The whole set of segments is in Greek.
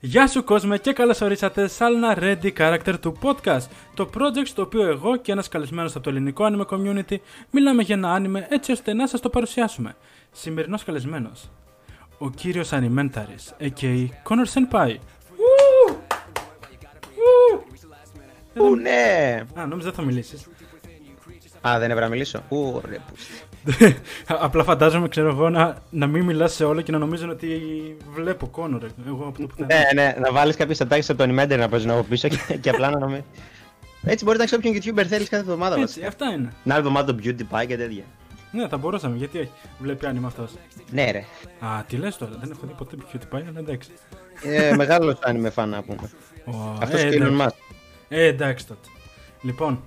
Γεια σου κόσμε και καλώς ορίσατε σε άλλο ένα Ready Character του podcast Το project στο οποίο εγώ και ένας καλεσμένος από το ελληνικό anime community Μιλάμε για ένα anime έτσι ώστε να σας το παρουσιάσουμε Σημερινός καλεσμένος Ο κύριος Animentaris, a.k.a. Connor Senpai Ου! Ου! Ού, ναι! Α, νόμιζα δεν θα μιλήσεις Α, δεν έπρεπε να μιλήσω. Ού, ρε, που- Απλά φαντάζομαι, ξέρω εγώ, να, να μην μιλάς σε όλο και να νομίζουν ότι βλέπω Connor Εγώ από το πουθενά Ναι, ναι, να βάλεις κάποιες ατάξει από το Animator να παίζουν από πίσω και, και απλά να νομίζει. Έτσι μπορεί να έχει όποιον YouTuber θέλεις κάθε εβδομάδα Έτσι, βασικά. αυτά είναι Να εβδομάδα το PewDiePie και τέτοια. Ναι, θα μπορούσαμε, γιατί όχι. Βλέπει άνοιγμα αυτός Ναι, ρε. Α, τι λες τώρα, δεν έχω δει ποτέ ποιο πάει, αλλά εντάξει. Ε, Μεγάλος anime fan να πούμε. Ω, Αυτός ε, και ο Elon εντάξει. Musk. Ε, εντάξει τότε. Λοιπόν,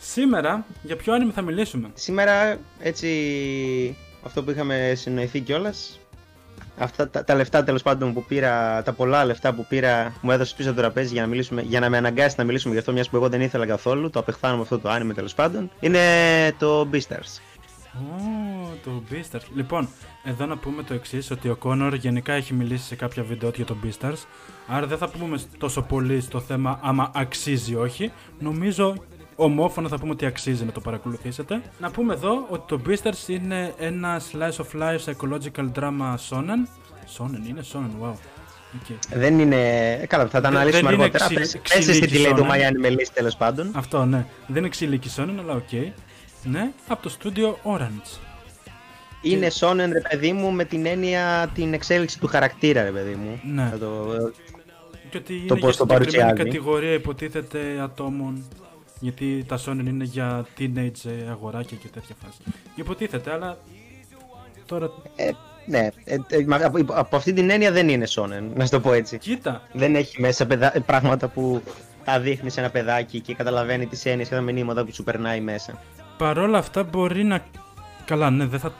σήμερα για ποιο άνιμο θα μιλήσουμε; Σήμερα έτσι αυτό που είχαμε συνοηθεί κιόλας. Αυτά τα, τα λεφτά τέλος πάντων που πήρα, τα πολλά λεφτά που πήρα, μου έδωσε πίσω από το τραπέζι για να, μιλήσουμε, για να με αναγκάσει να μιλήσουμε γι' αυτό, μιας που εγώ δεν ήθελα καθόλου. Το απεχθάνω αυτό το άνime τέλος πάντων. Είναι το Beastars. Ω, το Beastars. Λοιπόν, εδώ να πούμε το εξής: ότι ο Connor γενικά έχει μιλήσει σε κάποια βίντεο για το Beastars. Άρα δεν θα πούμε τόσο πολύ στο θέμα άμα αξίζει ή όχι. Νομίζω ομόφωνα θα πούμε ότι αξίζει να το παρακολουθήσετε. Να πούμε εδώ ότι το Beastars είναι ένα slice of life psychological drama shonen. Shonen είναι; Shonen, wow. Okay. Δεν είναι. ε, Καλά, θα τα Δεν- αναλύσουμε δεν είναι αργότερα. ξυλ- Πες- Πες εσύ τι ξυλίκι λέει το shonen. My Anime List τέλος πάντων. Αυτό ναι. Δεν είναι ξύλικη shonen, αλλά οκ. Ναι, από το στούντιο Orange. Είναι shonen, ρε παιδί μου, με την έννοια την εξέλιξη του χαρακτήρα, ρε παιδί μου. Ναι. Θα το... Και ότι είναι Το για πώς το συγκεκριμένη παρουσιάζει. κατηγορία υποτίθεται ατόμων. Γιατί τα shonen είναι για teenage ε, αγοράκια και τέτοια φάση. Υποτίθεται, αλλά τώρα Ε, ναι, ε, ε, μα- από, από αυτή την έννοια δεν είναι shonen, να σου το πω έτσι. κοίτα. Δεν έχει μέσα παιδα... ε, πράγματα που τα δείχνει σε ένα παιδάκι και καταλαβαίνει τις έννοιες και τα μηνύματα που σου περνάει μέσα. Παρόλα αυτά μπορεί να. Καλά, ναι, δεν θα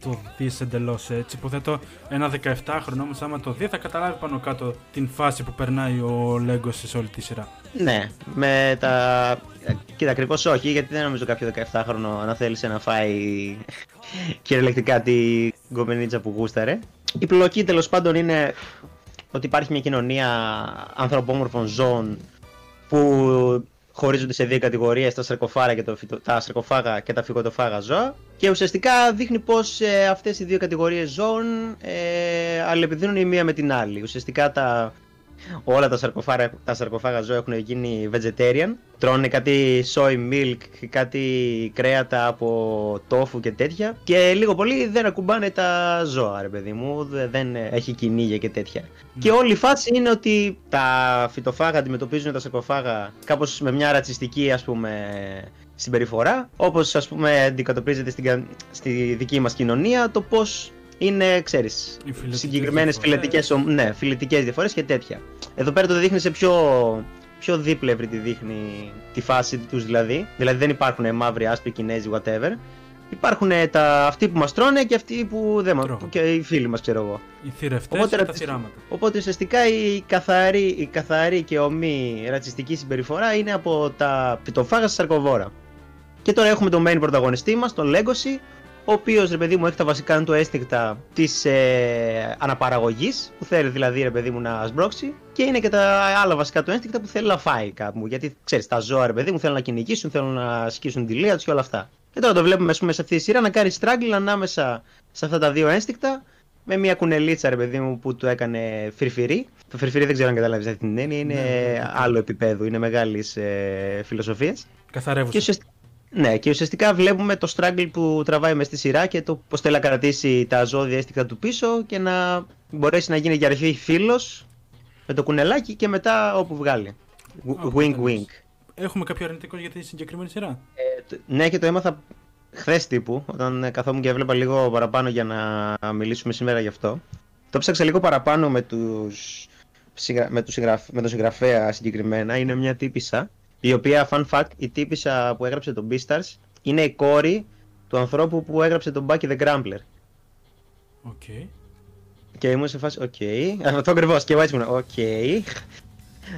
το δεις εντελώς έτσι. Υποθέτω ένα 17χρονο όμως, άμα το δει, θα καταλάβει πάνω κάτω την φάση που περνάει ο Λέγκος σε όλη τη σειρά. Ναι, με τα. ε, Κοίτα, ακριβώς όχι, γιατί δεν νομίζω κάποιο 17χρονο να θέλησε να φάει κυριολεκτικά τη γκομενίτσα που γούσταρε. Η πλοκή τέλος πάντων είναι ότι υπάρχει μια κοινωνία ανθρωπόμορφων ζώων που χωρίζονται σε δύο κατηγορίες, τα σαρκοφάγα και, το φυτο- τα σαρκοφάγα και τα φυκοτοφάγα ζώα και ουσιαστικά δείχνει πως ε, αυτές οι δύο κατηγορίες ζώων ε, αλληλεπιδρούν η μία με την άλλη. Ουσιαστικά τα, όλα τα σαρκοφάγα, τα σαρκοφάγα ζώα έχουν γίνει vegetarian. Τρώνε κάτι soy milk, κάτι κρέατα από τόφου και τέτοια. Και λίγο πολύ δεν ακουμπάνε τα ζώα, ρε παιδί μου. δε- Δεν έχει κυνήγια και τέτοια. Και όλη η φάση είναι ότι τα φυτοφάγα αντιμετωπίζουν τα σαρκοφάγα κάπως με μια ρατσιστική ας πούμε συμπεριφορά. Όπως ας πούμε αντικατοπτρίζεται στην, κα- στη δική μας κοινωνία το πώς είναι, ξέρεις, Οι φιλετικές συγκεκριμένες διαφορές. φιλετικές, ομ- ναι, φιλετικές διαφορές και τέτοια. Εδώ πέρα το δείχνει σε πιο, πιο δίπλευρη τη δείχνει τη φάση τους δηλαδή. Δηλαδή δεν υπάρχουν μαύροι, άσπροι, κινέζοι, whatever. Υπάρχουν τα, αυτοί που μας τρώνε και αυτοί που δεν μας Τρώγουν. και οι φίλοι μας ξέρω εγώ. Οι θηρευτές Οπότε και τα ρατσισ- θυράματα. Οπότε ουσιαστικά η καθαρή, η καθαρή και ομή ρατσιστική συμπεριφορά είναι από τα φυτοφάγα στα σαρκοβόρα. Και τώρα έχουμε τον main πρωταγωνιστή μας, τον Legacy, ο οποίος ρε παιδί μου έχει τα βασικά είναι το αίσθηκτα της ε, αναπαραγωγής, που θέλει δηλαδή ρε παιδί μου να σμπρώξει, και είναι και τα άλλα βασικά του ένστικτα που θέλει να φάει κάπου. Γιατί ξέρεις, τα ζώα ρε παιδί μου θέλουν να κυνηγήσουν, θέλουν να ασκήσουν τη λία τους και όλα αυτά. Και τώρα το βλέπουμε ας πούμε, σε αυτή τη σειρά να κάνει struggle ανάμεσα σε αυτά τα δύο ένστικτα με μια κουνελίτσα ρε παιδί μου που του έκανε φυρφυρί. Το φυρφυρί δεν ξέρω αν καταλάβεις αυτή την έννοια, είναι Ναι, ναι, ναι. άλλο επίπεδο, είναι μεγάλης ε, φιλοσοφίας. Και, Καθαρεύουσα. ουσιαστικά, ναι, και ουσιαστικά βλέπουμε το struggle που τραβάει μες στη σειρά και το πώς θέλει να κρατήσει τα ζώδια αίσθηκτα του πίσω και να μπορέσει να γίνει για αρχή φίλος με το κουνελάκι και μετά όπου βγάλει. Άκου, Wink τέλος. wink. Έχουμε κάποιο αρνητικό για τη συγκεκριμένη σειρά; Ε, τ- ναι, και το έμαθα χθες τύπου, όταν ε, καθόμουν και έβλεπα λίγο παραπάνω για να μιλήσουμε σήμερα γι' αυτό. Το ψάξα λίγο παραπάνω με, τους, συγγρα- με, τους συγγραφ- με τον συγγραφέα συγκεκριμένα. Είναι μια τύπησα, η οποία, fun fact, η τύπησα που έγραψε τον Beastars είναι η κόρη του ανθρώπου που έγραψε τον Baki the Grappler. Οκ. Και ήμουν σε φάση, οκ. Αυτό ακριβώς. Και εγώ έτσι ήμουν, οκ.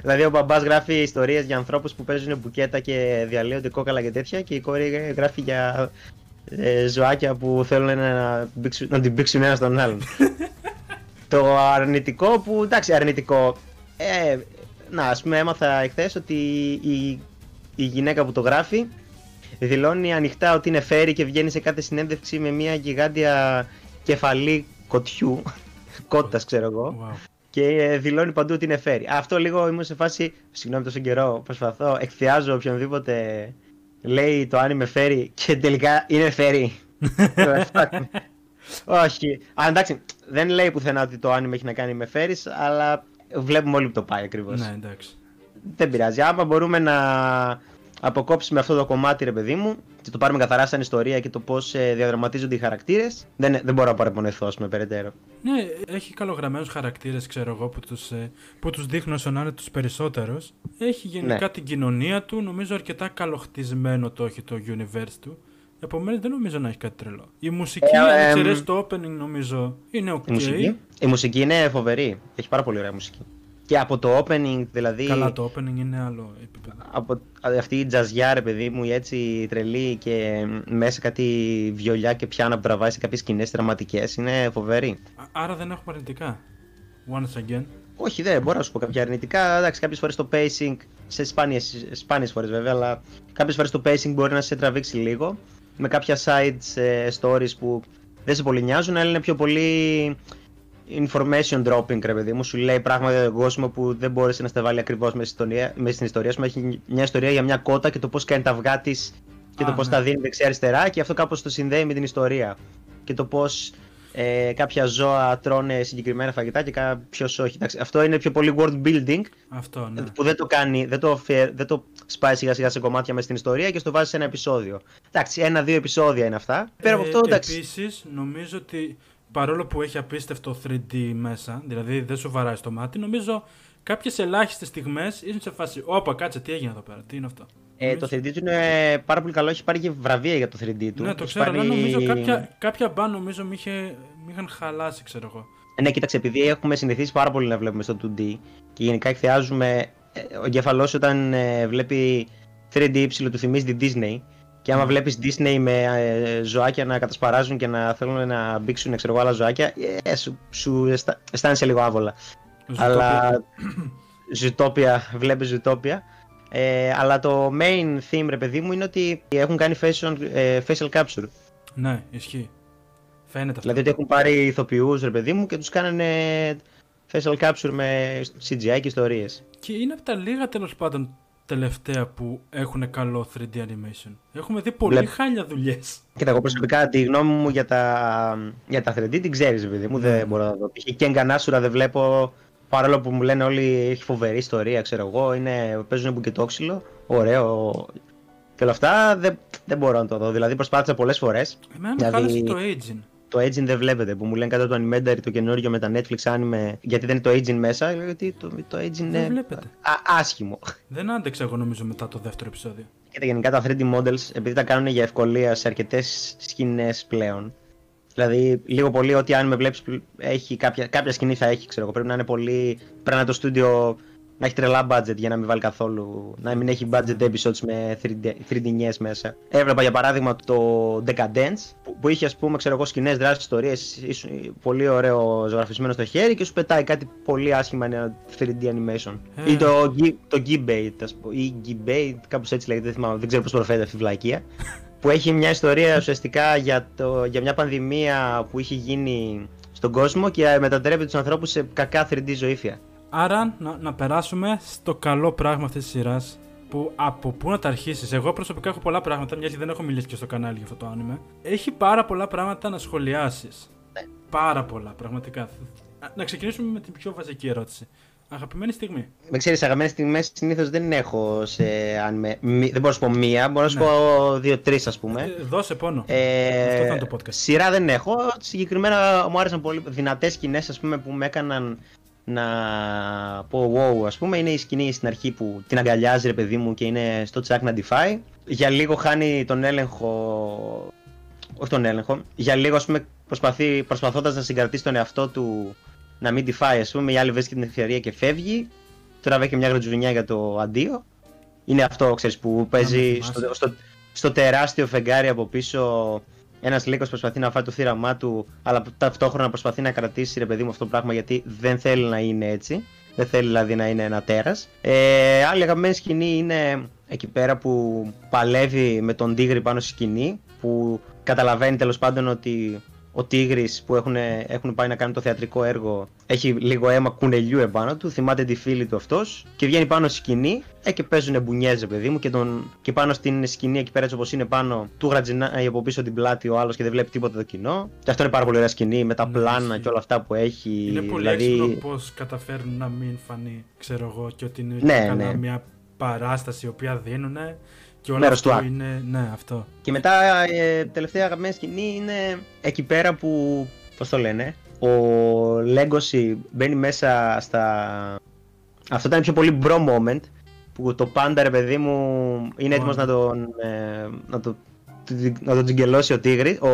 Δηλαδή ο μπαμπάς γράφει ιστορίες για ανθρώπους που παίζουν μπουκέτα και διαλύονται κόκαλα και τέτοια και η κόρη γράφει για ε, ζωάκια που θέλουν να, μπήξουν- να την πήξουν ένα στον άλλον. Το αρνητικό που, εντάξει, αρνητικό. Ε, να, ας πούμε, έμαθα εχθές ότι η, η γυναίκα που το γράφει δηλώνει ανοιχτά ότι είναι φέρι και βγαίνει σε κάθε συνέντευξη με μια γιγάντια κεφαλή κοτιού. Κότας, ξέρω εγώ. Και ε, δηλώνει παντού ότι είναι φέρι. Αυτό λίγο ήμουν σε φάση. Συγγνώμη τόσο καιρό. Προσπαθώ, εκθιάζω οποιονδήποτε λέει το αν είμαι φέρι και τελικά είναι φέρι. Όχι. Α, εντάξει, δεν λέει πουθενά ότι το άνιμο έχει να κάνει με φέρις, αλλά βλέπουμε όλοι που το πάει ακριβώς. Ναι, εντάξει. Δεν πειράζει. Άμα μπορούμε να αποκόψουμε αυτό το κομμάτι, ρε παιδί μου, και το πάρουμε καθαρά σαν ιστορία και το πώς ε, διαδραματίζονται οι χαρακτήρες, δεν, δεν μπορώ να παραπονεθώ με περαιτέρω. Ναι, έχει καλογραμμένους χαρακτήρες, ξέρω εγώ, που τους ε, που τους δείχνω σαν να είναι τους περισσότερους. Έχει γενικά ναι. την κοινωνία του, νομίζω αρκετά καλοχτισμένο το έχει το universe του. Επομένως δεν νομίζω να έχει κάτι τρελό. Η μουσική, ε, αν ε, το opening, νομίζω είναι ok. Η μουσική, η μουσική είναι φοβερή. Έχει πάρα πολύ ωραία μουσική. Και από το opening, δηλαδή. Καλά, το opening είναι άλλο επίπεδο. Από αυτή η τζαζιά, ρε παιδί μου, η έτσι τρελή και μέσα κάτι βιολιά και πιάνα που τραβάει σε κάποιες σκηνές δραματικέ είναι φοβερή. άρα δεν έχουμε αρνητικά. Once again. Όχι, δεν μπορώ να σου πω κάποια αρνητικά. Εντάξει, κάποιες φορές το pacing, σε σπάνιες φορές βέβαια, αλλά κάποιες φορές το pacing μπορεί να σε τραβήξει λίγο. Με κάποια side ε, stories που δεν σε πολύ νοιάζουν, αλλά είναι πιο πολύ information dropping, ρε παιδί μου. Σου λέει πράγματα για τον κόσμο που δεν μπόρεσε να στα βάλει ακριβώς μέσα, στην ιστορία σου. Έχει μια ιστορία για μια κότα και το πώς κάνει τα αυγά της και το πώς ναι. τα δίνει δεξιά-αριστερά και αυτό κάπως το συνδέει με την ιστορία. Και το πώς ε, κάποια ζώα τρώνε συγκεκριμένα φαγητά και κάποιο όχι. Εντάξει, αυτό είναι πιο πολύ world building. Αυτό, ναι. Που δεν το κάνει, δεν το, δεν το σπάει σιγά σιγά σε κομμάτια μέσα στην ιστορία και στο βάζει σε ένα επεισόδιο. Εντάξει, ένα-δύο επεισόδια είναι αυτά. Πέρα από ε, αυτό, εντάξει. Επίσης, νομίζω ότι παρόλο που έχει απίστευτο 3D μέσα, δηλαδή δεν σου βαράει στο μάτι, νομίζω κάποιες ελάχιστες στιγμές είναι σε φάση. Όπα, κάτσε, τι έγινε εδώ πέρα, τι είναι αυτό. Ε, το 3D του είναι πάρα πολύ καλό, έχει πάρει και βραβεία για το 3D του. Ναι, το ξέρω, αλλά νομίζω κάποια, κάποια μπαν νομίζω με, είχε, είχαν χαλάσει, ξέρω εγώ. Ναι, κοίταξε, επειδή έχουμε συνηθίσει πάρα πολύ να βλέπουμε στο 2D και γενικά εκθεάζουμε. Ε, ο εγκέφαλό όταν ε, βλέπει 3D του θυμίζει την Disney. Και άμα mm. βλέπεις Disney με ε, ζωάκια να κατασπαράζουν και να θέλουν να μπήξουν ξέρω, άλλα ζωάκια, ε, σου, σου αισθάνεσαι λίγο άβολα. Αλλά. Ζουτόπια, βλέπεις Ζουτόπια. Ε, αλλά το main theme, ρε παιδί μου, είναι ότι έχουν κάνει facial, ε, facial capture. Ναι, ισχύει. Φαίνεται αυτό. Δηλαδή ότι έχουν πάρει ηθοποιούς, ρε παιδί μου, και τους κάνανε facial capture με CGI και ιστορίες. Και είναι από τα λίγα τέλος πάντων τελευταία που έχουν καλό 3D animation. Έχουμε δει πολύ Βλέ... χάλια δουλειές. Κοίτα, εγώ προσωπικά τη γνώμη μου για τα, για τα 3D την ξέρεις, παιδί μου. Δεν ναι. μπορώ να δω. Και Γκανάσουρα δεν βλέπω. Παρόλο που μου λένε όλοι έχει φοβερή ιστορία, ξέρω εγώ, είναι, παίζουν μπουκετόξυλο, ωραίο και όλα αυτά, δεν, δεν μπορώ να το δω. Δηλαδή προσπάθησα πολλές φορές. Εμένα με δηλαδή... το aging το aging δεν βλέπετε. Που μου λένε κατά το Animentary το καινούριο με τα Netflix anime, γιατί δεν είναι το aging μέσα. Λέω γιατί το, το aging είναι. βλέπετε. Α, άσχημο. Δεν άντεξα εγώ νομίζω μετά το δεύτερο επεισόδιο. Και γενικά τα 3D models, επειδή τα κάνουν για ευκολία σε αρκετές σκηνές πλέον. Δηλαδή, λίγο πολύ ό,τι αν με βλέπεις, έχει κάποια, κάποια σκηνή θα έχει, ξέρω εγώ. Πρέπει να είναι πολύ. Πρέπει να το στούντιο να έχει τρελά budget για να μην βάλει καθόλου. να μην έχει budget episodes με 3D, 3D μέσα. Έβλεπα για παράδειγμα το Decadence που, είχε ας πούμε ξέρω εγώ σκηνές, δράσει, ιστορίες, πολύ ωραίο ζωγραφισμένο στο χέρι και σου πετάει κάτι πολύ άσχημα ένα 3D animation. Ε. Ή το, το Gibate, ας πούμε. Ή Gibate, κάπως έτσι λέγεται, δεν, θυμάμαι, δεν ξέρω πώς προφέρεται αυτή η βλακεία. Που έχει μια ιστορία ουσιαστικά για, το, για μια πανδημία που είχε γίνει στον κόσμο και μετατρέπει τους ανθρώπους σε κακά 3D ζωήφια. Άρα να, να περάσουμε στο καλό πράγμα αυτής της σειράς. Που από πού να τα αρχίσεις; Εγώ προσωπικά έχω πολλά πράγματα, μια και δεν έχω μιλήσει και στο κανάλι για αυτό το άνιμε. Έχει πάρα πολλά πράγματα να σχολιάσεις. Ναι. Πάρα πολλά, πραγματικά. Να ξεκινήσουμε με την πιο βασική ερώτηση. Αγαπημένη στιγμή. Με ξέρεις, αγαπημένες στιγμές συνήθως δεν έχω σε. Αν με, δεν μπορώ να σου πω μία, μπορώ να σου ναι. πω δύο-τρεις ας πούμε. Ε, δώσε πόνο. Ε, Αυτό θα είναι το podcast. Σειρά δεν έχω. Συγκεκριμένα μου άρεσαν πολύ δυνατές σκηνές που με έκαναν να πω wow ας πούμε είναι η σκηνή στην αρχή που την αγκαλιάζει ρε παιδί μου και είναι στο τσάκ να τη φάει για λίγο χάνει τον έλεγχο όχι τον έλεγχο για λίγο ας πούμε προσπαθεί, προσπαθώντας να συγκρατήσει τον εαυτό του να μην τη φάει ας πούμε η άλλη βρίσκει την ευκαιρία και φεύγει τώρα βέχει μια γρατζουνιά για το αντίο είναι αυτό ξέρεις που παίζει στο, στο, στο τεράστιο φεγγάρι από πίσω ένας λύκος προσπαθεί να φάει το θύραμά του, αλλά ταυτόχρονα προσπαθεί να κρατήσει ρε παιδί μου αυτό το πράγμα γιατί δεν θέλει να είναι έτσι. Δεν θέλει δηλαδή να είναι ένα τέρας. Ε, άλλη αγαπημένη σκηνή είναι εκεί πέρα που παλεύει με τον τίγρη πάνω στη σκηνή. Που καταλαβαίνει τέλος πάντων ότι ο Τίγρης που έχουν, έχουν πάει να κάνουν το θεατρικό έργο έχει λίγο αίμα κουνελιού επάνω του. Θυμάται τη φίλη του αυτός και βγαίνει πάνω στη σκηνή ε, και παίζουν μπουνιέζε, παιδί μου. Και, τον, και πάνω στην σκηνή εκεί πέρα, όπως είναι πάνω, του γρατζινάει από πίσω την πλάτη ο άλλος και δεν βλέπει τίποτα το κοινό. Και αυτό είναι πάρα πολύ ωραία σκηνή με τα ναι, πλάνα και όλα αυτά που έχει. Είναι πολύ δηλαδή... έξυπνο πώς καταφέρνουν να μην φανεί, ξέρω εγώ, και ότι είναι ναι, ναι. μια παράσταση η οποία δίνουν και όλο αυτό του είναι. Ναι, αυτό. Και μετά ε, τελευταία αγαπημένη σκηνή είναι εκεί πέρα που. Πώς το λένε. Ο Legoshi μπαίνει μέσα στα. Αυτό ήταν πιο πολύ bro moment. Που το πάντα ρε παιδί μου είναι έτοιμος να τον. Ε, να το να τον τζιγκελώσει ο τίγρη, ο,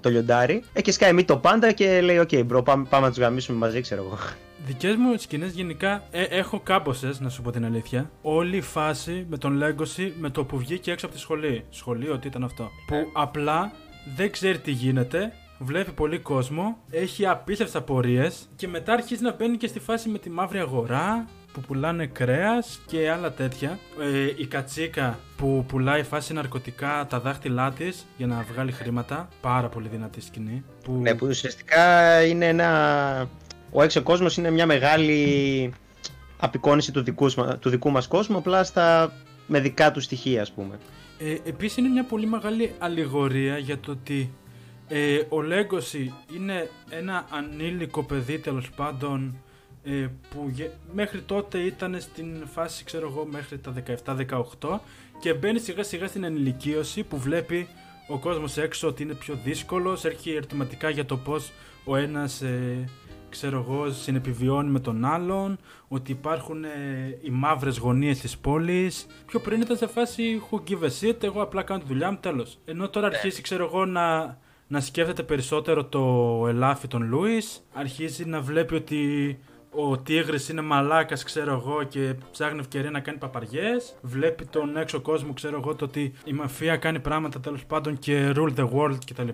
το λιοντάρι. Έχει σκάει μη το πάντα και λέει: Οκ, okay, bro, πάμε, πάμε να τους γαμίσουμε μαζί, ξέρω εγώ. Δικές μου σκηνές γενικά ε, έχω κάμποσες, να σου πω την αλήθεια. Όλη η φάση με τον Legoshi με το που βγήκε έξω από τη σχολή. Σχολείο, τι ήταν αυτό. Που απλά δεν ξέρει τι γίνεται, βλέπει πολύ κόσμο, έχει απίστευτε απορίε και μετά αρχίζει να μπαίνει και στη φάση με τη μαύρη αγορά που πουλάνε κρέας και άλλα τέτοια. Ε, η κατσίκα που πουλάει φάση ναρκωτικά τα δάχτυλά της για να βγάλει χρήματα. Πάρα πολύ δυνατή σκηνή. Που... Ναι, που ουσιαστικά είναι ένα ο έξω κόσμος είναι μια μεγάλη απεικόνηση του δικού, του δικού μας κόσμου, απλά στα, με δικά του στοιχεία ας πούμε. Ε, επίσης είναι μια πολύ μεγάλη αλληγορία για το ότι ε, ο Λέγκοσι είναι ένα ανήλικο παιδί τέλος πάντων ε, που μέχρι τότε ήταν στην φάση ξέρω εγώ μέχρι τα 17-18 και μπαίνει σιγά σιγά στην ενηλικίωση που βλέπει ο κόσμος έξω ότι είναι πιο δύσκολος, έρχει ερωτηματικά για το πώς ο ένας ε, ξέρω εγώ, συνεπιβιώνει με τον άλλον, ότι υπάρχουν ε, οι μαύρες γωνίες της πόλης. Πιο πριν ήταν σε φάση who give a shit, εγώ απλά κάνω τη δουλειά μου, τέλος. Ενώ τώρα ναι. αρχίζει, ξέρω εγώ, να, να σκέφτεται περισσότερο το ελάφι των Λούις, αρχίζει να βλέπει ότι ο Τίγρης είναι μαλάκας, ξέρω εγώ, και ψάχνει ευκαιρία να κάνει παπαριές. Βλέπει τον έξω κόσμο, ξέρω εγώ, το ότι η μαφία κάνει πράγματα τέλος πάντων και rule the world κτλ.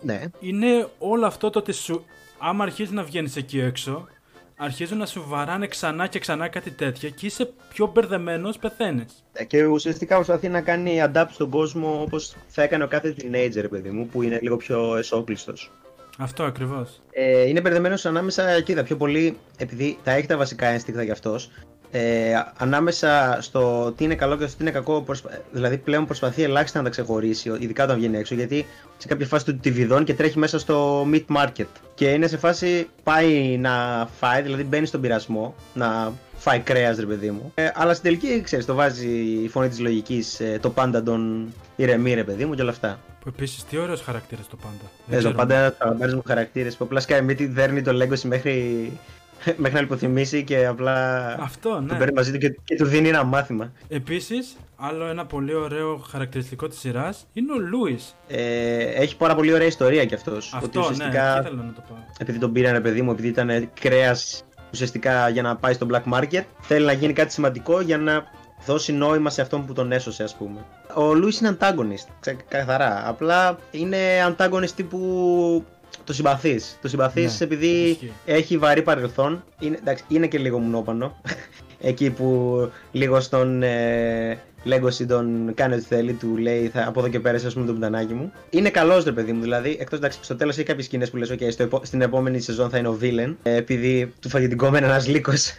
Ναι. Είναι όλο αυτό το ότι σου άμα αρχίζεις να βγαίνεις εκεί έξω, αρχίζουν να σου βαράνε ξανά και ξανά κάτι τέτοια και είσαι πιο μπερδεμένος, πεθαίνεις. Ε, και ουσιαστικά προσπαθεί να κάνει adapt στον κόσμο όπως θα έκανε ο κάθε teenager, παιδί μου, που είναι λίγο πιο εσόκλειστος. Αυτό ακριβώς. Ε, είναι μπερδεμένος ανάμεσα, κοίτα, πιο πολύ επειδή τα έχει τα βασικά ένστικτα γι' αυτός ε, ανάμεσα στο τι είναι καλό και στο τι είναι κακό, δηλαδή πλέον προσπαθεί ελάχιστα να τα ξεχωρίσει, ειδικά όταν βγαίνει έξω, γιατί σε κάποια φάση του τη βιδώνει και τρέχει μέσα στο meat market. Και είναι σε φάση πάει να φάει, δηλαδή μπαίνει στον πειρασμό, να φάει κρέας, ρε παιδί μου. Ε, αλλά στην τελική, ξέρεις, το βάζει η φωνή της λογικής, ε, το πάντα τον ηρεμεί, ρε παιδί μου και όλα αυτά. Που επίσης, τι ωραίος χαρακτήρας το πάντα. Ε, το πάντα τα μου χαρακτήρες που απλά σκάει μύτη, δέρνει το Legacy μέχρι μέχρι να λιποθυμήσει και απλά Αυτό, ναι. τον παίρνει μαζί του και, και του δίνει ένα μάθημα. Επίσης, άλλο ένα πολύ ωραίο χαρακτηριστικό της σειράς είναι ο Λούις. Ε, έχει πάρα πολύ ωραία ιστορία κι αυτός. Αυτό, ότι ναι, ουσιαστικά, ναι, ήθελα να το πω. Επειδή τον πήρανε παιδί μου, επειδή ήταν κρέας ουσιαστικά για να πάει στο black market, θέλει να γίνει κάτι σημαντικό για να δώσει νόημα σε αυτόν που τον έσωσε, ας πούμε. Ο Λούι είναι antagonist, καθαρά. Απλά είναι antagonist τύπου το συμπαθείς. Το συμπαθείς ναι, επειδή έχει βαρύ παρελθόν. Είναι, εντάξει, είναι και λίγο μουνόπανο. Εκεί που λίγο στον ε, Legacy τον κάνει ό,τι θέλει, του λέει θα, από εδώ και πέρα, ας πούμε, το πουτανάκι μου. Είναι καλός ρε παιδί μου, δηλαδή. Εκτός εντάξει, στο τέλος έχει κάποιες σκηνές που λες: OK, στο, στην επόμενη σεζόν θα είναι ο Villain. Ε, επειδή του φαγητικόμενο ένας λύκος.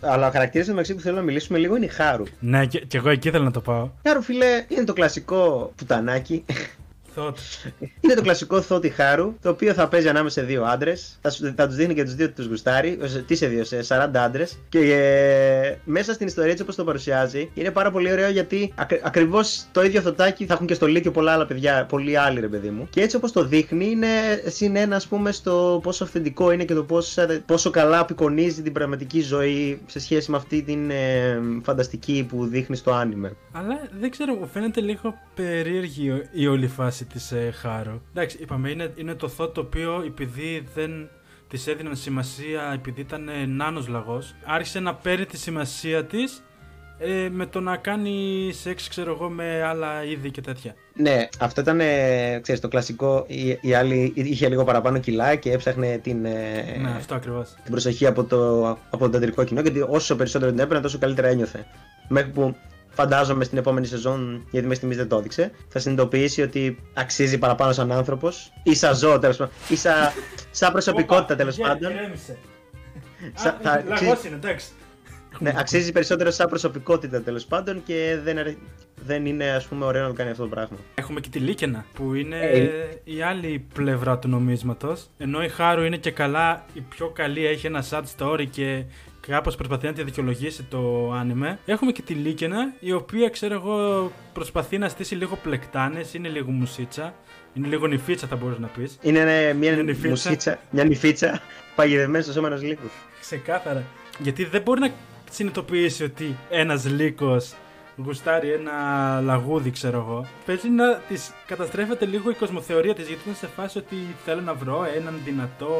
Αλλά ο χαρακτήρα του μεταξύ που θέλω να μιλήσουμε λίγο είναι η Χάρου. Ναι, και, και εγώ εκεί ήθελα να το πάω. Χάρου, φίλε, είναι το κλασικό πουτανάκι. Είναι το κλασικό θότι χάρου, το οποίο θα παίζει ανάμεσα σε δύο άντρες. Θα, θα τους δίνει και τους δύο τους γουστάρι. Τι σε δύο, σε 40 άντρες. Και ε, μέσα στην ιστορία έτσι όπως το παρουσιάζει, είναι πάρα πολύ ωραίο γιατί ακ, ακριβώς το ίδιο θωτάκι θα έχουν και στο Λύκειο πολλά άλλα παιδιά, πολλοί άλλοι ρε παιδί μου. Και έτσι όπως το δείχνει, είναι συνένα ας πούμε στο πόσο αυθεντικό είναι και το πόσο, πόσο καλά απεικονίζει την πραγματική ζωή σε σχέση με αυτή την ε, φανταστική που δείχνει στο άνιμε. Αλλά δεν ξέρω, μου φαίνεται λίγο περίεργη η όλη φάση της ε, Χάρο. Εντάξει, είπαμε, είναι, είναι το θό το οποίο επειδή δεν της έδιναν σημασία, επειδή ήταν ε, νάνος λαγός, άρχισε να παίρνει τη σημασία της ε, με το να κάνει σεξ, ξέρω εγώ, με άλλα είδη και τέτοια. Ναι, αυτό ήταν ε, ξέρεις, το κλασικό. Η, η άλλη είχε λίγο παραπάνω κιλά και έψαχνε την, ε, Ναι, αυτό ακριβώς. την προσοχή από το, από το αντρικό κοινό. Γιατί όσο περισσότερο την έπαιρνε, τόσο καλύτερα ένιωθε. Μέχρι που φαντάζομαι στην επόμενη σεζόν, γιατί μέχρι στιγμής δεν το έδειξε, θα συνειδητοποιήσει ότι αξίζει παραπάνω σαν άνθρωπος ή σαν ζώο τέλος πάντων. ή σαν, σαν προσωπικότητα τέλος πάντων. Σα- θα- Λαγός είναι, εντάξει. Ναι, αξίζει περισσότερο σαν προσωπικότητα τέλος πάντων και δεν, αρε- δεν είναι ας πούμε ωραίο να το κάνει αυτό το πράγμα. Έχουμε και τη Λίκαινα που είναι Ε. η άλλη πλευρά του νομίσματος ενώ η Χάρου είναι και καλά η πιο καλή έχει ένα sad story και κάπως προσπαθεί να τη δικαιολογήσει το άνιμε έχουμε και τη Λίκαινα η οποία ξέρω εγώ προσπαθεί να στήσει λίγο πλεκτάνες είναι λίγο μουσίτσα είναι λίγο νυφίτσα θα μπορείς να πεις Είναι ναι, μια Είναι νυφίτσα. μουσίτσα, μια νυφίτσα παγιδευμένη στο σώμα ενός λύκου. Ξεκάθαρα. Γιατί δεν μπορεί να συνειδητοποιήσει ότι ένας λύκος γουστάρει ένα λαγούδι, ξέρω εγώ. Παίζει να τη καταστρέφεται λίγο η κοσμοθεωρία της, γιατί είναι σε φάση ότι θέλω να βρω έναν δυνατό,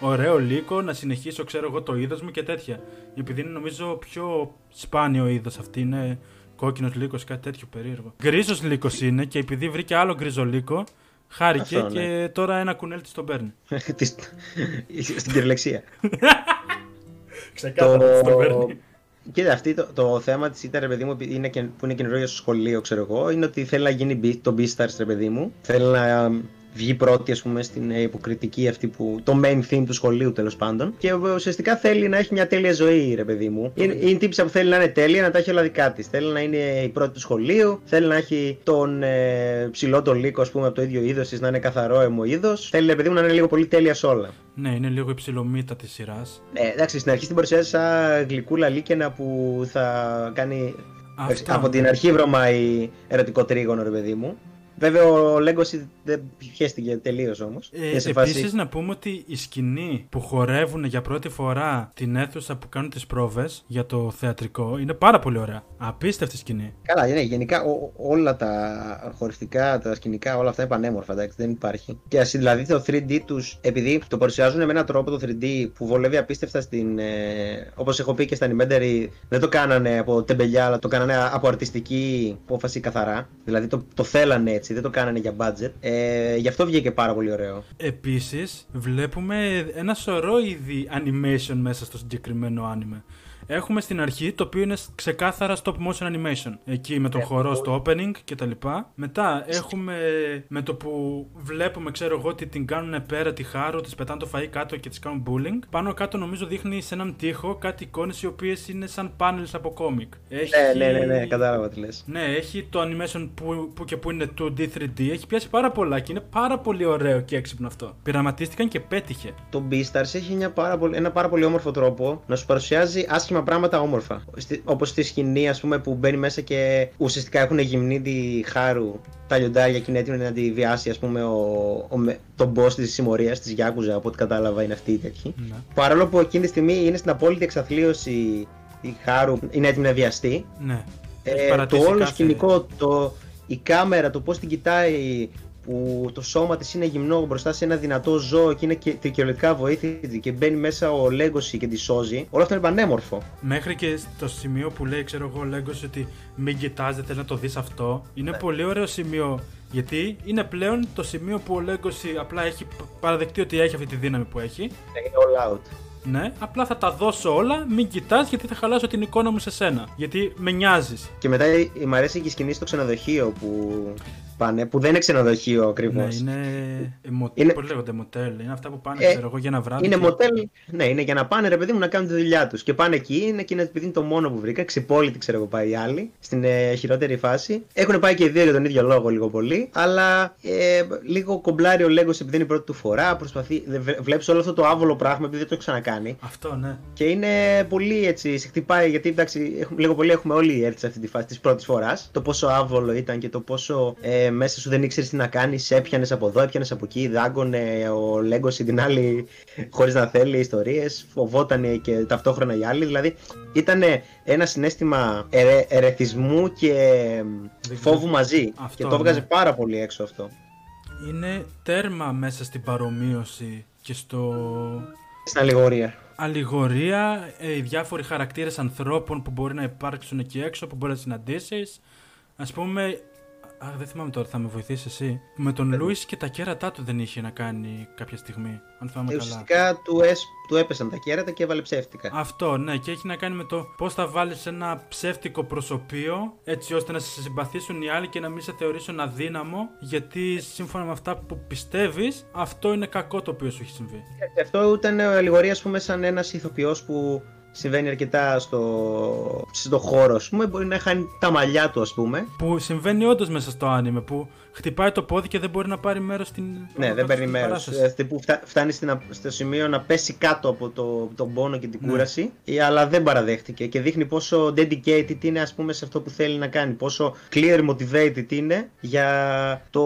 ωραίο λύκο, να συνεχίσω, ξέρω εγώ, το είδος μου και τέτοια. Επειδή είναι νομίζω πιο σπάνιο είδος αυτή, είναι κόκκινος λύκος, κάτι τέτοιο περίεργο. Γκρίζος λύκος είναι και επειδή βρήκε άλλο γκρίζο λύκο, χάρηκε Αυτό, ναι. και τώρα ένα κουνέλ της τον παίρνει. Της- Στην κυριολεξία. Ξεκάθαρα της τον παίρνει. Κοίτα, αυτή το, το θέμα της ήταν, ρε παιδί μου, επειδή είναι, και- που είναι καινούργιο στο σχολείο, ξέρω εγώ, είναι ότι θέλει να γίνει μπι- το Beastars, ρε παιδί μου. Θέλει να βγει πρώτη, ας πούμε, στην ε, υποκριτική αυτή που. το main theme του σχολείου, τέλος πάντων. Και ουσιαστικά θέλει να έχει μια τέλεια ζωή, ρε παιδί μου. Είναι, είναι η τύψη που θέλει να είναι τέλεια, να τα έχει όλα δικά της. Θέλει να είναι η πρώτη του σχολείου, θέλει να έχει τον ε, ψηλό τον λύκο, ας πούμε, από το ίδιο είδος της, να είναι καθαρό αιμο είδος. Θέλει, ρε παιδί μου, να είναι λίγο πολύ τέλεια σε όλα. Ναι, είναι λίγο υψηλομύτα της σειράς. Ε, εντάξει, στην αρχή την παρουσιάζει σαν γλυκούλα λίκαινα που θα κάνει Αυτό. από την αρχή βρωμάει ερωτικό τρίγωνο, ρε παιδί μου. Βέβαια ο Λέγκοσι δεν πιέστηκε τελείως όμως. Ε, Επίσης, να πούμε ότι η σκηνή που χορεύουν για πρώτη φορά την αίθουσα που κάνουν τις πρόβες για το θεατρικό είναι πάρα πολύ ωραία. Απίστευτη σκηνή. Καλά, ναι, γενικά ό- όλα τα χορευτικά, τα σκηνικά, όλα αυτά είναι πανέμορφα, εντάξει, δεν υπάρχει. Και ας, δηλαδή το 3D τους, επειδή το παρουσιάζουν με έναν τρόπο το 3D που βολεύει απίστευτα στην. Ε, Όπως έχω πει και στα Animentary, δεν το κάνανε από τεμπελιά, αλλά το κάνανε από αρτιστική απόφαση καθαρά. Δηλαδή το, το θέλανε έτσι, δεν το κάνανε για budget. Ε, γι' αυτό βγήκε πάρα πολύ ωραίο. Επίσης, βλέπουμε ένα σωρό είδη animation μέσα στο συγκεκριμένο anime. Έχουμε στην αρχή το οποίο είναι ξεκάθαρα stop motion animation. Εκεί με τον Ε, χορό ο- στο opening και τα λοιπά. Μετά έχουμε με το που βλέπουμε, ξέρω εγώ, ότι την κάνουν πέρα τη χάρου, της πετάνε το φαΐ κάτω και της κάνουν bullying. Πάνω κάτω νομίζω δείχνει σε έναν τοίχο κάτι εικόνες οι οποίες είναι σαν panels από κόμικ. Έχει... Ναι, ναι, ναι, ναι, κατάλαβα τι λες. Ναι, έχει το animation που, που και που είναι 2D, 3D. Έχει πιάσει πάρα πολλά και είναι πάρα πολύ ωραίο και έξυπνο αυτό. Πειραματίστηκαν και πέτυχε. Το Beastars έχει μια πάρα πολύ, ένα πάρα πολύ όμορφο τρόπο να σου παρουσιάζει άσχημα πράγματα όμορφα. Όπως στη σκηνή, ας πούμε, που μπαίνει μέσα και ουσιαστικά έχουν γυμνεί τη χάρου τα λιοντάρια και είναι έτοιμοι να τη βιάσει, ας πούμε, ο, ο, με- τον boss της συμμορίας της Γιάκουζα. Από ό,τι κατάλαβα είναι αυτή η τέτοιοι. Ναι. Παρόλο που εκείνη τη στιγμή είναι στην απόλυτη εξαθλίωση η χάρου, είναι έτοιμη να βιαστεί. Ναι. Έχει Ε, το παρατήσει όλο κάθε- σκηνικό, το, η κάμερα, το πώς την κοιτάει, που το σώμα της είναι γυμνό μπροστά σε ένα δυνατό ζώο και είναι και δικαιολογικά βοήθητη και μπαίνει μέσα ο Λέγκοσι και τη σώζει, όλο αυτό είναι πανέμορφο. Μέχρι και στο σημείο που λέει, ξέρω εγώ, ο Λέγκος ότι μην κοιτάς, δεν θέλει να το δεις αυτό. Είναι Ναι. πολύ ωραίο σημείο. Γιατί είναι πλέον το σημείο που ο Λέγκος απλά έχει παραδεχτεί ότι έχει αυτή τη δύναμη που έχει. Είναι all out. Ναι, απλά θα τα δώσω όλα, μην κοιτάς γιατί θα χαλάσω την εικόνα μου σε σένα. Γιατί με νοιάζεις. Και μετά ε, μ' αρέσει και η σκηνή στο ξενοδοχείο που πάνε, που δεν είναι ξενοδοχείο ακριβώς. Ναι, είναι. Εμο... Είναι- Πώς λέγονται, μοτέλ. Είναι αυτά που πάνε, Ε, ξέρω εγώ, για ένα βράδυ. Είναι και- μοτέλ, ναι, είναι για να πάνε ρε παιδί μου να κάνουν τη δουλειά τους. Και πάνε εκεί, είναι και είναι επειδή είναι το μόνο που βρήκα. Ξυπόλυτη, ξέρω εγώ, πάει οι άλλοι. Στην ε, χειρότερη φάση. Έχουν πάει και οι δύο για τον ίδιο λόγο, λίγο πολύ. Αλλά ε, λίγο κομπλάρει ο Λέγκος επειδή είναι η πρώτη του φορά. Προσπαθεί. Βλέπεις όλο αυτό το άβολο πράγμα επειδή δεν το έχει ξανακάνει. Αυτό, ναι. Και είναι πολύ έτσι, σε χτυπάει γιατί εντάξει, έχουμε, λίγο πολύ έχουμε όλοι έρθει σε αυτή τη φάση της πρώτης φοράς. Το πόσο άβολο ήταν και το πόσο ε, μέσα σου δεν ήξερες τι να κάνεις. Έπιανες από εδώ, έπιανες από εκεί, δάγκωνε ο Λέγκος την άλλη χωρίς να θέλει ιστορίες. Φοβότανε και ταυτόχρονα οι άλλοι. Δηλαδή ήταν ένα συνέστημα ερε, ερεθισμού και Δεν φόβου ξέρω. μαζί. Αυτό, και το έβγαζε ναι. πάρα πολύ έξω αυτό. Είναι τέρμα μέσα στην παρομοίωση και στο. Στην αλληγορία. αλληγορία, ε, οι διάφοροι χαρακτήρες ανθρώπων που μπορεί να υπάρξουν εκεί έξω, που μπορεί να συναντήσεις. Ας πούμε, Αχ, δεν θυμάμαι τώρα, θα με βοηθήσεις εσύ. Με τον Λούις και τα κέρατά του δεν είχε να κάνει κάποια στιγμή. Αν θυμάμαι Ε, καλά. Ουσιαστικά του, έσ- του έπεσαν τα κέρατα και έβαλε ψεύτικα. Αυτό, ναι, και έχει να κάνει με το πώς θα βάλεις ένα ψεύτικο προσωπείο έτσι ώστε να σε συμπαθήσουν οι άλλοι και να μην σε θεωρήσουν αδύναμο. Γιατί σύμφωνα με αυτά που πιστεύεις, αυτό είναι κακό το οποίο σου έχει συμβεί. Και αυτό ήταν αλληγορία, ας πούμε, σαν ένας ηθοποιός που συμβαίνει αρκετά στο, στο χώρο, ας πούμε, μπορεί να χάνει τα μαλλιά του, ας πούμε. Που συμβαίνει όντως μέσα στο άνιμε, που χτυπάει το πόδι και δεν μπορεί να πάρει μέρος στην. Ναι, δεν παίρνει μέρος. Που φτά- φτάνει στην, α- στο σημείο να πέσει κάτω από το, τον πόνο και την Ναι. κούραση, ε, αλλά δεν παραδέχτηκε και δείχνει πόσο dedicated είναι ας πούμε, σε αυτό που θέλει να κάνει. Πόσο clear motivated είναι για το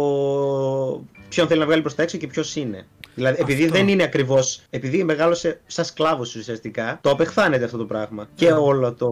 ποιον θέλει να βγάλει προς τα έξω και ποιος είναι. Δηλαδή, επειδή Αυτό. δεν είναι ακριβώ. Επειδή μεγάλωσε σαν σκλάβος ουσιαστικά, το απεχθάνεται αυτό το πράγμα. Και όλο το.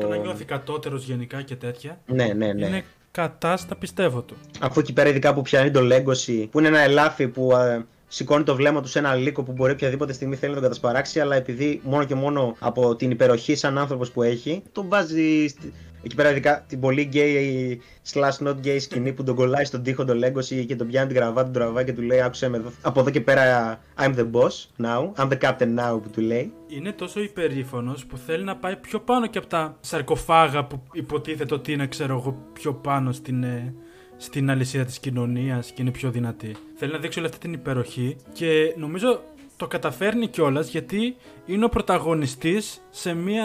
Το να νιώθει κατώτερος γενικά και τέτοια. Ναι, ναι, ναι. Είναι κατάστα πιστεύω του. Αφού εκεί πέρα ειδικά που πιάνει το Legacy, που είναι ένα ελάφι που α, σηκώνει το βλέμμα του σε ένα λύκο που μπορεί οποιαδήποτε στιγμή θέλει να τον κατασπαράξει, αλλά επειδή μόνο και μόνο από την υπεροχή σαν άνθρωπος που έχει, τον βάζει. στη- Εκεί πέρα ειδικά την πολύ gay slash not gay σκηνή που τον κολλάει στον τοίχο το Legacy και τον πιάνει την κραβάτα, τον τραβάει και του λέει άκουσε με εδώ. Από εδώ και πέρα I'm the boss now, I'm the captain now που του λέει. Είναι τόσο υπερήφανος που θέλει να πάει πιο πάνω και από τα σαρκοφάγα που υποτίθεται ότι είναι, ξέρω εγώ, πιο πάνω στην, ε, στην αλυσίδα της κοινωνίας και είναι πιο δυνατή. Θέλει να δείξει όλη αυτή την υπεροχή και νομίζω το καταφέρνει κιόλας γιατί είναι ο πρωταγωνιστής σε μια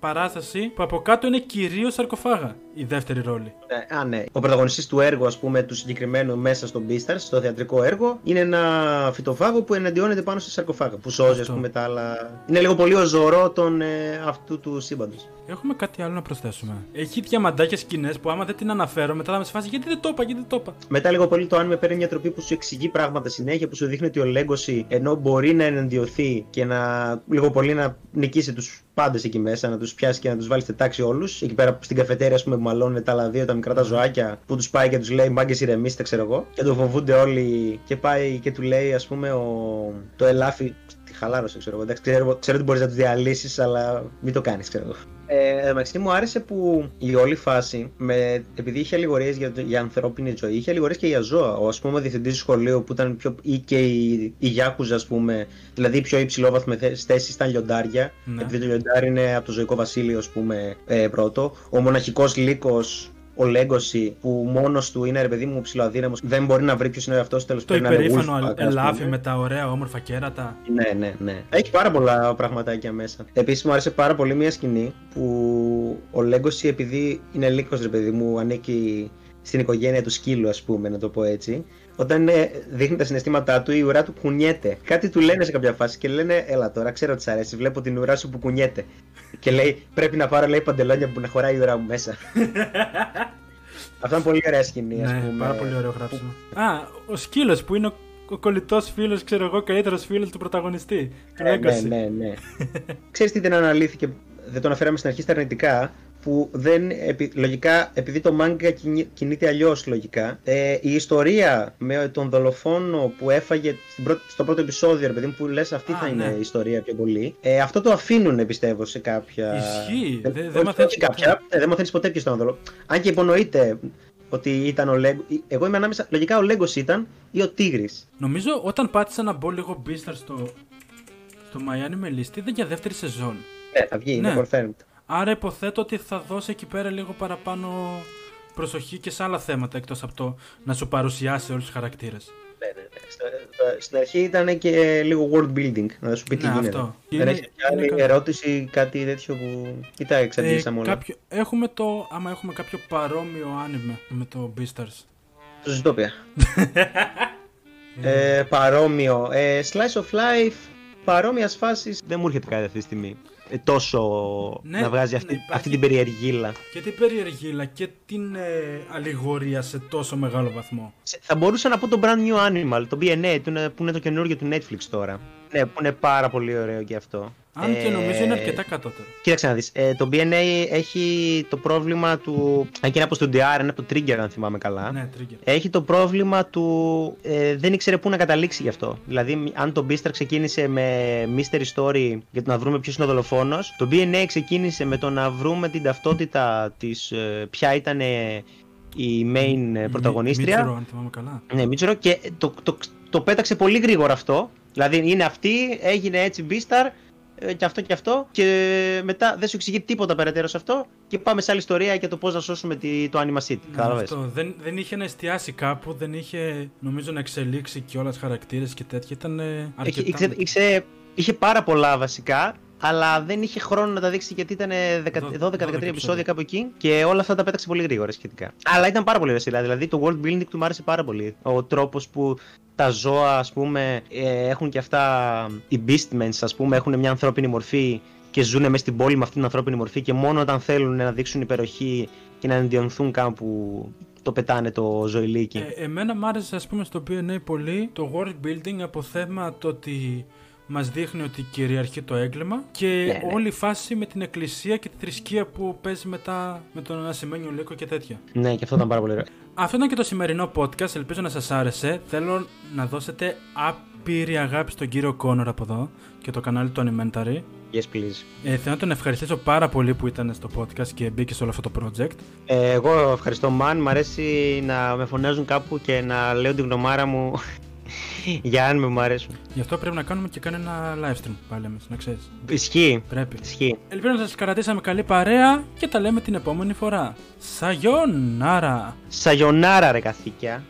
παράσταση που από κάτω είναι κυρίως σαρκοφάγα η δεύτερη ρόλη. Ναι, α, ναι. Ο πρωταγωνιστής του έργου, ας πούμε, του συγκεκριμένου μέσα στο Beastars, στο θεατρικό έργο, είναι ένα φυτοφάγο που εναντιώνεται πάνω σε σαρκοφάγα. Που σώζει, ας Αυτό. πούμε, τα άλλα. Είναι λίγο πολύ ο ζωρό των, ε, αυτού του σύμπαντος. Έχουμε κάτι άλλο να προσθέσουμε. Έχει διαμαντάκια σκηνές που άμα δεν την αναφέρω μετά θα με σε φάση γιατί δεν το είπα, γιατί δεν το είπα. Μετά λίγο πολύ το άνime παίρνει μια τροπή που σου εξηγεί πράγματα συνέχεια, που σου δείχνει ότι ο Legacy ενώ μπορεί να εναντιωθεί και να λίγο πολύ να νικήσει τους πάντες εκεί μέσα, να τους πιάσει και να τους βάλει στη τάξη όλους. Εκεί πέρα στην καφετέρια, ας πούμε, που μαλώνουν τα άλλα δύο τα μικρά τα ζωάκια που τους πάει και τους λέει Μάγκες ηρεμήστε, ξέρω εγώ. Και το φοβούνται όλοι και πάει και του λέει, ας πούμε, ο... το ελάφι. Τη χαλάρωσε, ξέρω εγώ. Εντάξει, ξέρω, ξέρω ότι μπορείς να τους διαλύσεις, αλλά μην το κάνεις, ξέρω εγώ. Ε, εντάξει, μου άρεσε που η όλη φάση, με, επειδή είχε αλληγορίες για, το- για ανθρώπινη ζωή, είχε αλληγορίες και για ζώα. Ο ας πούμε διευθυντής σχολείου που ήταν πιο. ή και η, η Γιάκουζα, ας πούμε, δηλαδή οι πιο υψηλόβαθμε θέσει ήταν λιοντάρια. Ναι. Επειδή το λιοντάρι είναι από το ζωικό βασίλειο, ας πούμε, ε, πρώτο. Ο μοναχικός λύκος. Ο Λέγκοσι που μόνος του είναι ρε παιδί μου ψηλοαδύναμος, δεν μπορεί να βρει ποιος είναι αυτό τέλος Το υπερήφανο ελάφι με τα ωραία όμορφα κέρατα. ναι, ναι, ναι. Έχει πάρα πολλά πραγματάκια μέσα. Επίσης μου άρεσε πάρα πολύ μια σκηνή που ο Λέγκοσι, επειδή είναι λύκος, ρε παιδί μου, ανήκει στην οικογένεια του σκύλου, ας πούμε, να το πω έτσι. Όταν ε, δείχνει τα συναισθήματά του, η ουρά του κουνιέται. Κάτι του λένε σε κάποια φάση και λένε: Έλα τώρα, ξέρω ότι σ' αρέσει. Βλέπω την ουρά σου που κουνιέται. και λέει: Πρέπει να πάρω, λέει, παντελόνια που να χωράει η ουρά μου μέσα. Αυτό είναι πολύ ωραία σκηνή, ας Ναι, πούμε. πάρα πολύ ωραίο γράψιμο. Α, ο σκύλος που είναι ο, ο κολλητός φίλος, ξέρω εγώ, καλύτερος φίλος του πρωταγωνιστή. Του Ναι, ναι, Legacy. ναι, ναι. Ξέρεις τι δεν αναλύθηκε, δεν το αναφέραμε στην αρχή στα αρνητικά, που δεν, επει- λογικά, επειδή το μάγκα κινεί- κινείται αλλιώς λογικά, ε, η ιστορία με τον δολοφόνο που έφαγε στην πρώτη- στο πρώτο επεισόδιο, ρε παιδί μου, που λες αυτή Α, θα είναι ναι. η ιστορία πιο πολύ, ε, αυτό το αφήνουν πιστεύω σε κάποια... Ισχύει, Δεν- δεν- δεν όχι- μαθαίνεις όχι κάποια, ε, δεν μαθαίνεις ποτέ ποιος ήταν ο δολοφόνος. Αν και υπονοείται ότι ήταν ο Λέγκο. Εγώ είμαι ανάμεσα. Λογικά ο Λέγκος ήταν ή ο Τίγρης. Νομίζω όταν πάτησα να μπω λίγο μπίσταρ στο, στο Miami με λίστη, ήταν για δεύτερη σεζόν. Ναι, θα βγει, είναι Ναι. confirmed. Άρα υποθέτω ότι θα δώσει εκεί πέρα λίγο παραπάνω προσοχή και σε άλλα θέματα εκτός από το να σου παρουσιάσει όλους τους χαρακτήρες. Ναι, ναι, ναι. Στο- το- Στην αρχή ήταν και λίγο world building, να σου πει τι Ναι, γίνεται. αυτό. Δεν Είναι- έχει και άλλη είναι καλό. ερώτηση, κάτι τέτοιο που. ή τα εξαντλήσαμε όλα. Ε, κάποιο, έχουμε το, άμα έχουμε κάποιο παρόμοιο άνιμε με το Beastars. Το Zootopia. ε, παρόμοιο. Ε, slice of life, παρόμοια φάση. Δεν μου έρχεται κάτι αυτή τη στιγμή. Ε, τόσο Ναι, να βγάζει ναι, αυτή, υπάρχει. αυτή την περιεργήλα. Και την περιεργήλα και την ε, αλληγορία σε τόσο μεγάλο βαθμό. Σε- Θα μπορούσα να πω το brand new animal, το BNA, που είναι, που είναι το καινούργιο του Netflix τώρα. Ναι, που είναι πάρα πολύ ωραίο και αυτό. Αν και νομίζω είναι Ε, αρκετά κατώτερο. Κοίταξε να δεις, ε, το BNA έχει το πρόβλημα του... Εκείνα από στο DR, είναι από το Trigger αν θυμάμαι καλά. Ναι, trigger. Έχει το πρόβλημα του ε, δεν ήξερε πού να καταλήξει γι' αυτό. Δηλαδή, μ- αν το Beastar ξεκίνησε με mystery story για το να βρούμε ποιος είναι ο δολοφόνος, το BNA ξεκίνησε με το να βρούμε την ταυτότητα της ποια ήταν ε, η main ε, Μι- πρωταγωνίστρια. Μίτσουρο, αν θυμάμαι καλά. Ναι, Μίτσουρο, και το, το, το, πέταξε πολύ γρήγορα αυτό. Δηλαδή, είναι αυτή, έγινε έτσι Beastar ε, και αυτό και αυτό. Και μετά δεν σου εξηγεί τίποτα περαιτέρω σε αυτό. Και πάμε σε άλλη ιστορία για το πώς να σώσουμε τη, το Anima City. Ναι, Κατάλαβες; αυτό. Δεν, δεν είχε να εστιάσει κάπου, δεν είχε νομίζω να εξελίξει και όλα χαρακτήρες και τέτοια. Ήταν ε, Είχε, αρκετά. ήξε- ήξε- είχε πάρα πολλά βασικά, αλλά δεν είχε χρόνο να τα δείξει γιατί ήταν Δω- 12-13 επεισόδια. επεισόδια κάπου εκεί και όλα αυτά τα πέταξε πολύ γρήγορα σχετικά. Αλλά ήταν πάρα πολύ ωραία Δηλαδή το world building του μου άρεσε πάρα πολύ. Ο τρόπος που τα ζώα, ας πούμε, ε, έχουν και αυτά. Οι beastmen, ας πούμε, έχουν μια ανθρώπινη μορφή και ζουν μέσα στην πόλη με αυτή την ανθρώπινη μορφή και μόνο όταν θέλουν να δείξουν υπεροχή και να ενδιονθούν κάπου το πετάνε το ζωηλίκι. Ε, εμένα μ' άρεσε ας πούμε στο BNA πολύ το world building από θέμα το ότι μας δείχνει ότι κυριαρχεί το έγκλημα και ναι. όλη η φάση με την εκκλησία και τη θρησκεία που παίζει μετά με τον Ασημένιο Λύκο και τέτοια. Ναι, και αυτό ήταν πάρα πολύ ωραίο. Αυτό ήταν και το σημερινό podcast, ελπίζω να σας άρεσε. Θέλω να δώσετε άπειρη αγάπη στον κύριο Κόνορ από εδώ και το κανάλι του Animentary. Yes, please. Ε, θέλω να τον ευχαριστήσω πάρα πολύ που ήταν στο podcast και μπήκε σε όλο αυτό το project. Ε, εγώ ευχαριστώ Μαν, μ' αρέσει να με φωνάζουν κάπου και να λέω την γνωμάρα μου για αν με μου αρέσουν. Γι' αυτό πρέπει να κάνουμε και κανένα live stream πάλι εμείς, να ξέρεις. Ισχύει, Πρέπει. ισχύει. Ελπίζω να σας κρατήσαμε καλή παρέα και τα λέμε την επόμενη φορά. Σαγιονάρα! Σαγιονάρα ρε καθήκια.